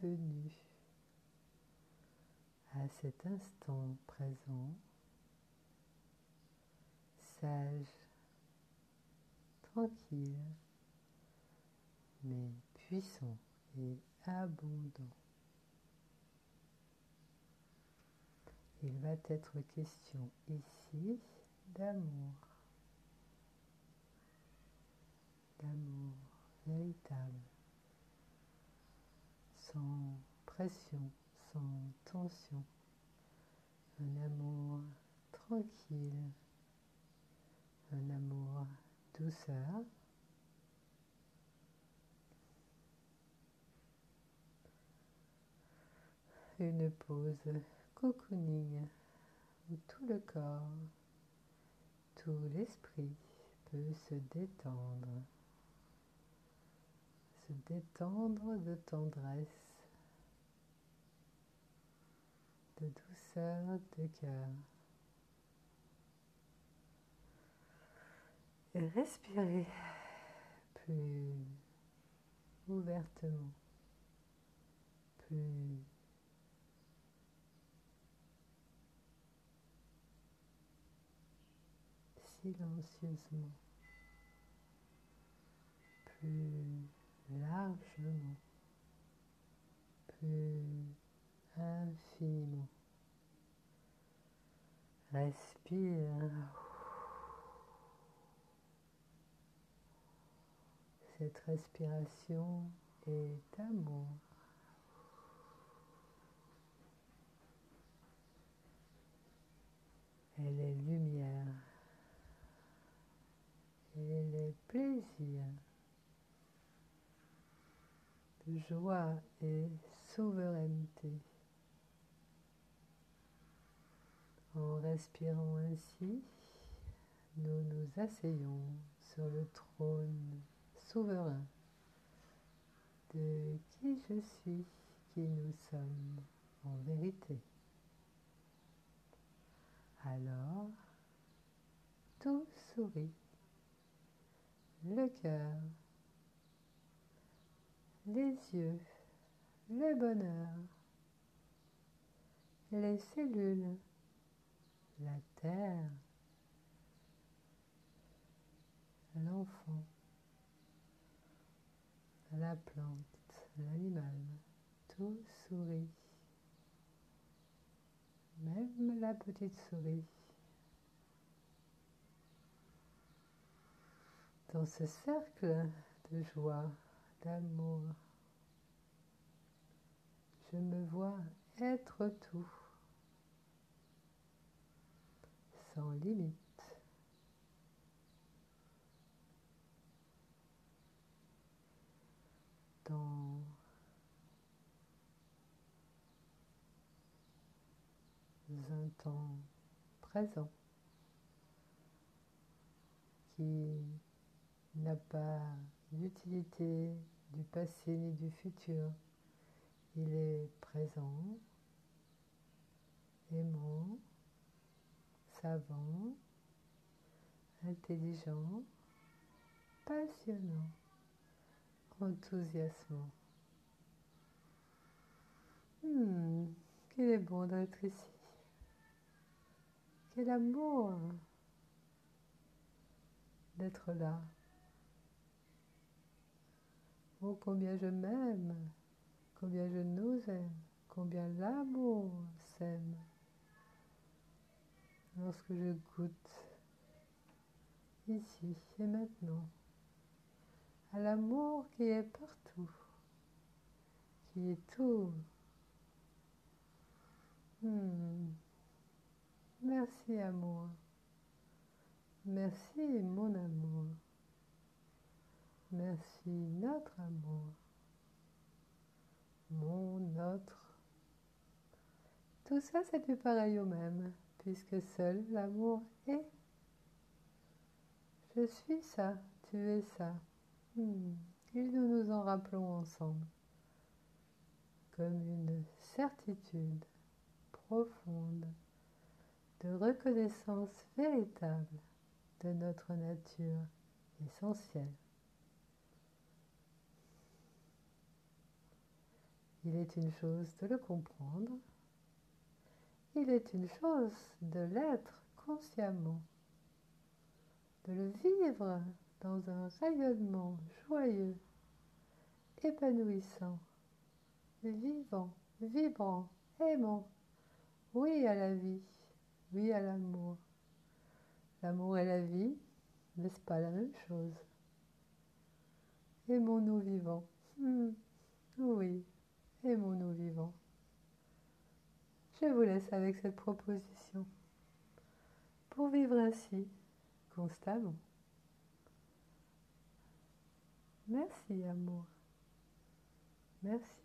bienvenue à cet instant présent, sage, tranquille, mais puissant et abondant. Il va être question ici d'amour, d'amour véritable, sans sans tension, un amour tranquille, un amour douceur. Une pause cocooning où tout le corps, tout l'esprit peut se détendre, se détendre de tendresse, de douceur de cœur. Et respirer plus ouvertement, plus silencieusement, plus largement, plus infiniment. Respire. Cette respiration est amour. Elle est lumière. Elle est plaisir. Joie et souveraineté. En respirant ainsi, nous nous asseyons sur le trône souverain de qui je suis, qui nous sommes en vérité. Alors, tout sourit, le cœur, les yeux, le bonheur, les cellules, la terre, l'enfant la plante, l'animal, tout sourit. Même la petite souris. Dans ce cercle de joie, d'amour, je me vois être tout, limite. dans un temps présent qui n'a pas d'utilité du passé ni du futur. Il est présent, aimant, savant, intelligent, passionnant enthousiasmant. Hmm, qu'il est bon d'être ici? Quel amour d'être là? Oh, combien je m'aime, combien je nous aime, combien l'amour s'aime. Lorsque je goûte ici et maintenant à l'amour qui est partout, qui est tout. Hmm. Merci amour. Merci mon amour. Merci notre amour. Mon, notre. Tout ça, c'est du pareil au même, puisque seul l'amour est. Je suis ça, tu es ça. Hmm. Et nous nous en rappelons ensemble comme une certitude profonde de reconnaissance véritable de notre nature essentielle. Il est une chose de le comprendre. Il est une chose de l'être consciemment, de le vivre dans un rayonnement joyeux, épanouissant, vivant, vibrant, aimant. Oui à la vie, oui à l'amour. L'amour et la vie, n'est-ce pas la même chose? Aimons-nous vivants? Hmm. Oui, aimons-nous vous laisse avec cette proposition pour vivre ainsi constamment. Merci, amour. Merci.